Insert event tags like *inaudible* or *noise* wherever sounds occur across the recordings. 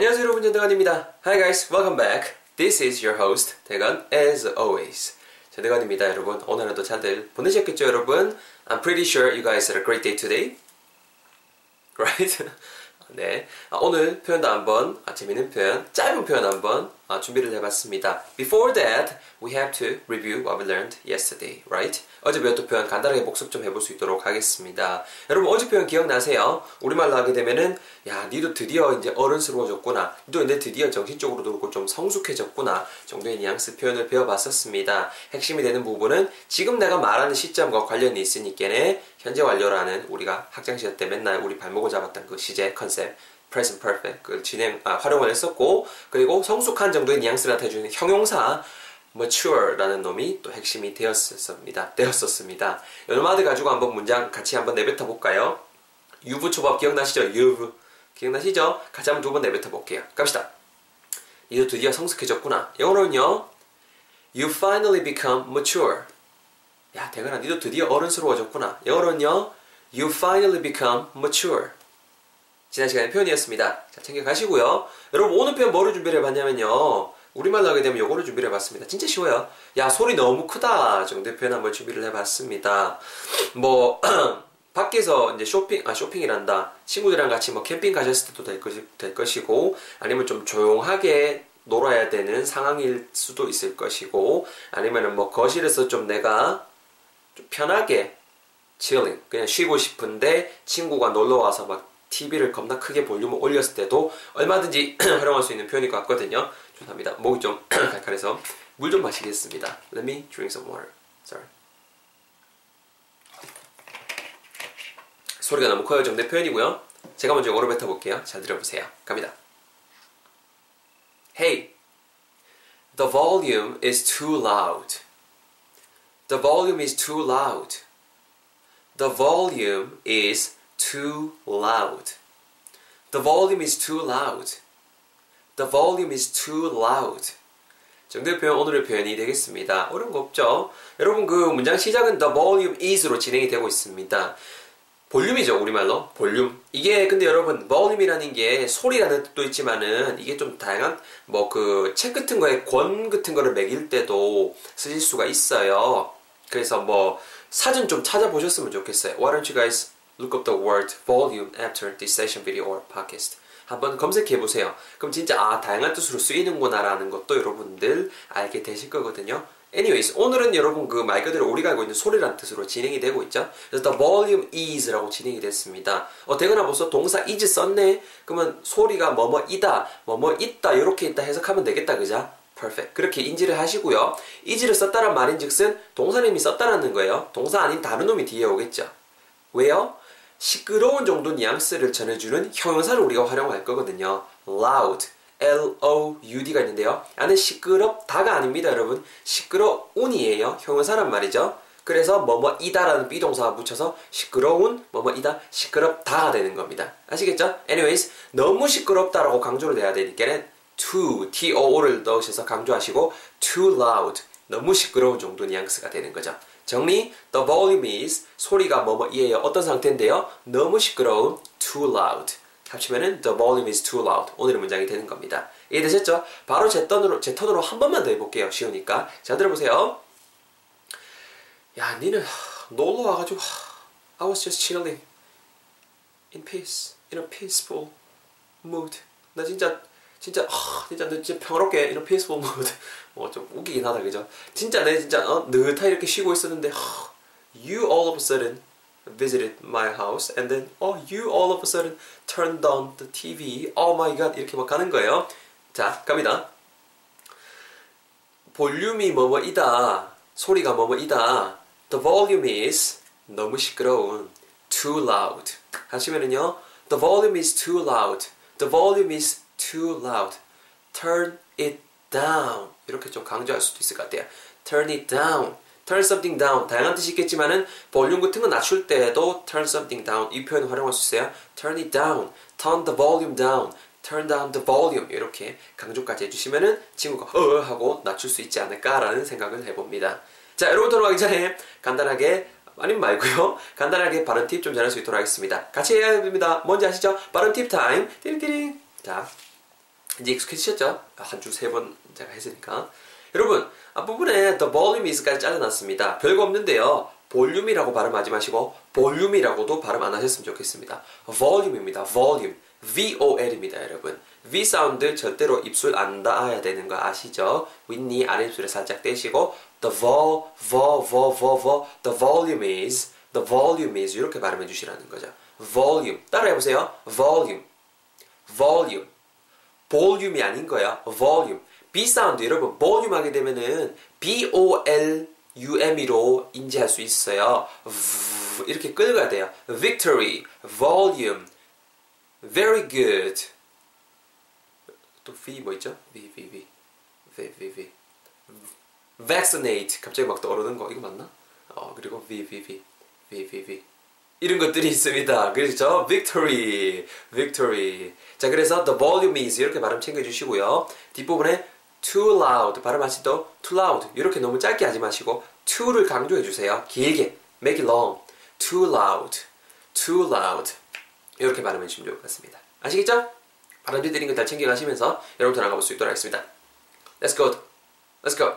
안녕하세요 여러분 전대건입니다. Hi guys, welcome back. This is your host 대건 as always. 전대건입니다 여러분. 오늘 하루도 잘들 보내셨겠죠 여러분? I'm pretty sure you guys had a great day today. Right? 네. 아, 오늘 표현도 한번 아, 재밌는 표현, 짧은 표현 한번 아, 준비를 해봤습니다. Before that, we have to review what we learned yesterday, right? 어제 배웠던 표현 간단하게 복습 좀 해볼 수 있도록 하겠습니다. 여러분 어제 표현 기억나세요? 우리말로 하게 되면은 야, 니도 드디어 이제 어른스러워졌구나. 니도 이제 드디어 정신적으로도 그렇고 좀 성숙해졌구나. 정도의 뉘앙스 표현을 배워봤었습니다. 핵심이 되는 부분은 지금 내가 말하는 시점과 관련이 있으니까네 현재 완료라는 우리가 학창 시절 때 맨날 우리 발목을 잡았던 그 시제 컨셉 present perfect 그 진행 아, 활용을 했었고 그리고 성숙한 정도의 뉘앙스를 나타내주는 형용사 mature라는 놈이 또 핵심이 되었었습니다. 되었었습니다. 연마드 가지고 한번 문장 같이 한번 내뱉어 볼까요? 유부 초밥 기억나시죠? 유부 기억나시죠? 같이 한번 두 번 내뱉어 볼게요. 갑시다. 이제 드디어 성숙해졌구나. 영어로는요. You finally become mature. 야, 대건아, 니도 드디어 어른스러워졌구나. 영어로는요. You finally become mature. 지난 시간에 표현이었습니다. 자, 챙겨가시고요. 여러분, 오늘 표현 뭐를 준비를 해봤냐면요. 우리말로 하게 되면 요거를 준비를 해봤습니다. 진짜 쉬워요. 야, 소리 너무 크다. 정도의 표현 한번 준비를 해봤습니다. 뭐, *clears throat* 밖에서 이제 쇼핑, 아, 쇼핑이란다. 친구들이랑 같이 뭐 캠핑 가셨을 때도 될, 것이, 될 것이고, 아니면 좀 조용하게 놀아야 되는 상황일 수도 있을 것이고, 아니면은 뭐 거실에서 좀 내가 좀 편하게 chilling, 그냥 쉬고 싶은데 친구가 놀러 와서 막 TV를 겁나 크게 볼륨을 올렸을 때도 얼마든지 *clears throat* 활용할 수 있는 표현일 것 같거든요. 죄송합니다. 목이 좀 *clears throat* 칼칼해서 물 좀 마시겠습니다. Let me drink some water. Sorry. 소리가 너무 커요 정도 표현이고요. 제가 먼저 영어로 뱉어볼게요. 잘 들어보세요. 갑니다. Hey, the volume is too loud. The volume is too loud. The volume is too loud. The volume is too loud. The volume is too loud. 정도의 표현 오늘의 표현이 되겠습니다. 어려운 거 없죠? 여러분 그 문장 시작은 the volume is로 진행이 되고 있습니다. 볼륨이죠 우리말로 볼륨 이게 근데 여러분 볼륨이라는 게 소리라는 뜻도 있지만은 이게 좀 다양한 뭐 그 책 같은 거에 권 같은 거를 매길 때도 쓰실 수가 있어요 그래서 뭐 사진 좀 찾아보셨으면 좋겠어요 Why don't you guys look up the word volume after this session video or podcast 한번 검색해 보세요 그럼 진짜 아 다양한 뜻으로 쓰이는구나 라는 것도 여러분들 알게 되실 거거든요 Anyways, 오늘은 여러분 그 말 그대로 우리가 알고 있는 소리라는 뜻으로 진행이 되고 있죠. 그래서 the volume is라고 진행이 됐습니다. 어, 되거나 벌써 동사 is 썼네? 그러면 소리가 뭐뭐이다, 뭐뭐 있다, 이렇게 있다 해석하면 되겠다, 그죠? perfect. 그렇게 인지를 하시고요. is를 썼다란 말인 즉슨 동사님이 썼다라는 거예요. 동사 아닌 다른 놈이 뒤에 오겠죠. 왜요? 시끄러운 정도 뉘앙스를 전해주는 형용사를 우리가 활용할 거거든요. loud. L-O-U-D가 있는데요. 안에 시끄럽다가 아닙니다, 여러분. 시끄러운이에요. 형용사란 말이죠. 그래서 뭐뭐이다라는 비동사가 붙여서 시끄러운 뭐뭐이다 시끄럽다가 되는 겁니다. 아시겠죠? Anyways, 너무 시끄럽다라고 강조를 해야 되니까는 too, T-O-O를 넣으셔서 강조하시고 too loud, 너무 시끄러운 정도 뉘앙스가 되는 거죠. 정리, the volume is 소리가 뭐뭐이에요. 어떤 상태인데요? 너무 시끄러운 too loud. 합치면은 the volume is too loud. 오늘의 문장이 되는 겁니다. 이해되셨죠? 바로 제 턴으로, 제 턴으로 한 번만 더 해볼게요. 쉬우니까. 자, 들어보세요. 야, 니는 놀러 와가지고 I was just chilling in peace, in a peaceful mood. 나 진짜 진짜 아, 진짜 너 진짜 평화롭게 a peaceful mood. 뭐좀 웃기긴 하다 그죠? 진짜 내 진짜 어, 느긋하게 이렇게 쉬고 있었는데 아, you all of a sudden visited my house and then oh you all of a sudden turned on the TV oh my god 이렇게 막 가는 거예요 자 갑니다 볼륨이 뭐뭐이다 소리가 뭐뭐이다 the volume is 너무 시끄러운 too loud 하시면은요 the volume is too loud the volume is too loud turn it down 이렇게 좀 강조할 수도 있을 것 같아요 turn it down turn something down 다양한 뜻이 있겠지만은 볼륨 같은 거 낮출 때도 turn something down 이 표현을 활용할 수 있어요. turn it down, turn the volume down, turn down the volume 이렇게 강조까지 해주시면은 친구가 어 하고 낮출 수 있지 않을까라는 생각을 해봅니다. 자 여러분 들어가기 전에 간단하게 아님 말고요. *laughs* 간단하게 발음 팁 좀 전할 수 있도록 하겠습니다. 같이 해야 됩니다. 뭔지 아시죠? 발음 팁 타임. 띠링띠링. 자 이제 익숙해지셨죠? 한 주 세 번 제가 했으니까. 여러분, 앞부분에 the volume is까지 잘라놨습니다. 별거 없는데요. 볼륨이라고 발음하지 마시고 볼륨이라고도 발음 안 하셨으면 좋겠습니다. volume입니다. volume. VOL입니다, 여러분. V sound 절대로 입술 안 닿아야 되는 거 아시죠? 윗니 아랫입술에 살짝 떼시고 the vol, vol, vol, vol, vol, the volume is, the volume is 이렇게 발음해 주시라는 거죠. volume. 따라해 보세요. volume. volume. 볼륨이 아닌 거야. volume. B 사운드 여러분 볼륨 하게 되면은 B O L U M E로 인지할 수 있어요. 이렇게 끌어야 돼요. victory, volume, very good. 또 V 뭐 있죠? V V V V V V vaccinate 갑자기 막 떠오르는 거 이거 맞나? 어 그리고 V V V V V V 이런 것들이 있습니다. 그렇죠? victory, victory. 자, 그래서 the volume is 이렇게 발음 챙겨주시고요. 뒷부분에 too loud 발음하실 때 too loud 이렇게 너무 짧게 하지 마시고 too를 강조해 주세요. 길게 make it long. too loud, too loud 이렇게 발음해 주시면 좋을 것 같습니다. 아시겠죠? 발음 드리는 거다 챙겨가시면서 여러분들 나가볼 수 있도록 하겠습니다. Let's go. Let's go.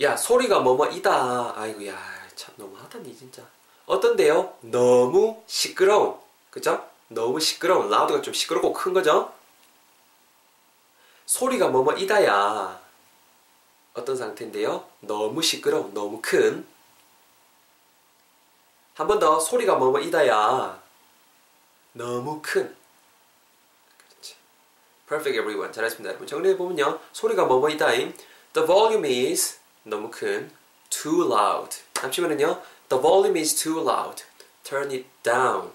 야 소리가 뭐뭐이다. 아이고 야 참 너무하다 니 진짜. 어떤데요? 너무 시끄러운. 그죠? 너무 시끄러운. 라우드가 좀 시끄럽고 큰 거죠? 소리가 뭐뭐 이다야. 어떤 상태인데요? 너무 시끄러운. 너무 큰. 한 번 더 소리가 뭐뭐 이다야. 너무 큰. 그렇지. Perfect everyone. 잘했습니다, 여러분. 정리해보면요. 소리가 뭐뭐 이다임. The volume is 너무 큰. Too loud. 합치면은요. The volume is too loud. Turn it down.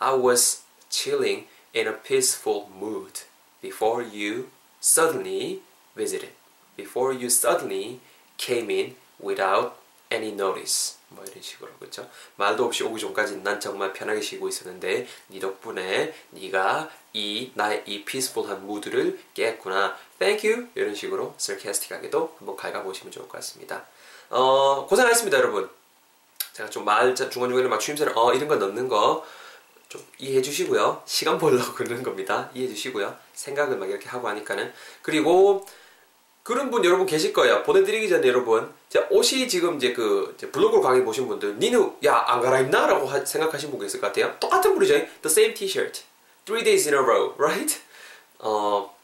I was chilling in a peaceful mood before you suddenly visited. Before you suddenly came in without any notice. 뭐 이런 식으로 그렇죠? 말도 없이 오기 전까지 난 정말 편하게 쉬고 있었는데 네 덕분에 네가 이 나의 이 peaceful한 무드를 깼구나. Thank you. 이런 식으로 sarcastic하게도 한번 갉아보시면 좋을 것 같습니다. 어, 고생하셨습니다, 여러분. 제가 좀 말 중간중간에 막 추임새를 어 이런 거 넣는 거 좀 이해해 주시고요. 시간 벌려고 그러는 겁니다. 이해해 주시고요. 생각을 막 이렇게 하고 하니까는. 그리고 그런 분 여러분 계실 거예요. 보내드리기 전에 여러분, 제 옷이 지금 이제 그 블로그 강의 보신 분들, 니는 야안 갈아입나? 라고 하, 생각하신 분 계실 것 같아요. 똑같은 분이죠. The same t-shirt. Three days in a row, right? 어,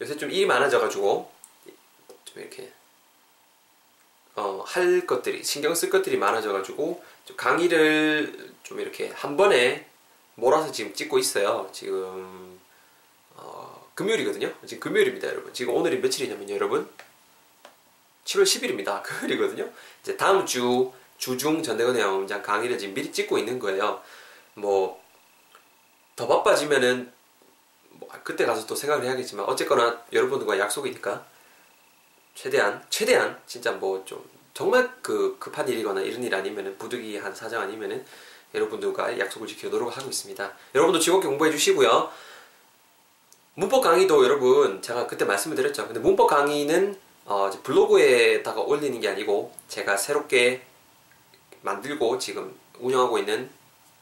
요새 좀 일이 많아져가지고, 좀 이렇게, 어, 할 것들이, 신경 쓸 것들이 많아져가지고, 좀 강의를 좀 이렇게 한 번에 몰아서 지금 찍고 있어요. 지금, 어, 금요일이거든요. 지금 금요일입니다, 여러분. 지금 오늘이 며칠이냐면요, 여러분. 7월 10일입니다. *laughs* 금요일이거든요. 이제 다음 주 주중 전대건의 영웅장 강의를 지금 미리 찍고 있는 거예요. 뭐, 더 바빠지면은, 뭐, 그때 가서 또 생각을 해야겠지만, 어쨌거나 여러분들과 약속이니까, 최대한, 최대한, 진짜 뭐 좀, 정말 그 급한 일이거나 이런 일 아니면은, 부득이한 사정 아니면은, 여러분들과 약속을 지키도록 하고 있습니다. 여러분도 즐겁게 공부해 주시고요. 문법 강의도 여러분 제가 그때 말씀을 드렸죠. 근데 문법 강의는 어, 블로그에다가 올리는 게 아니고 제가 새롭게 만들고 지금 운영하고 있는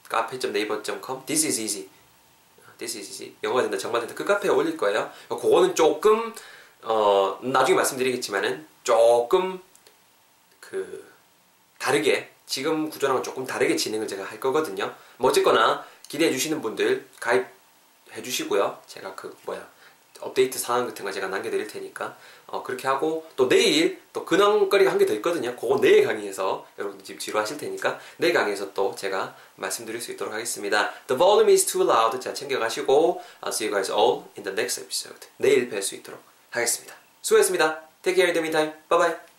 카페.naver.com This is easy. This is easy. 영어가 된다 정말 된다 그 카페에 올릴 거예요. 그거는 조금 어, 나중에 말씀드리겠지만은 조금 그 다르게 지금 구조랑은 조금 다르게 진행을 제가 할 거거든요. 뭐 어쨌거나 기대해 주시는 분들 가입해 주시고요. 제가 그 뭐야 업데이트 사항 같은 거 제가 남겨드릴 테니까 어, 그렇게 하고 또 내일 또 근황거리가 한 개 더 있거든요. 그거 내일 강의에서 여러분들 지금 지루하실 테니까 내일 강의에서 또 제가 말씀드릴 수 있도록 하겠습니다. The volume is too loud. 자 챙겨가시고 I'll see you guys all in the next episode. 내일 뵐 수 있도록 하겠습니다. 수고했습니다. Take care in the meantime. Bye bye.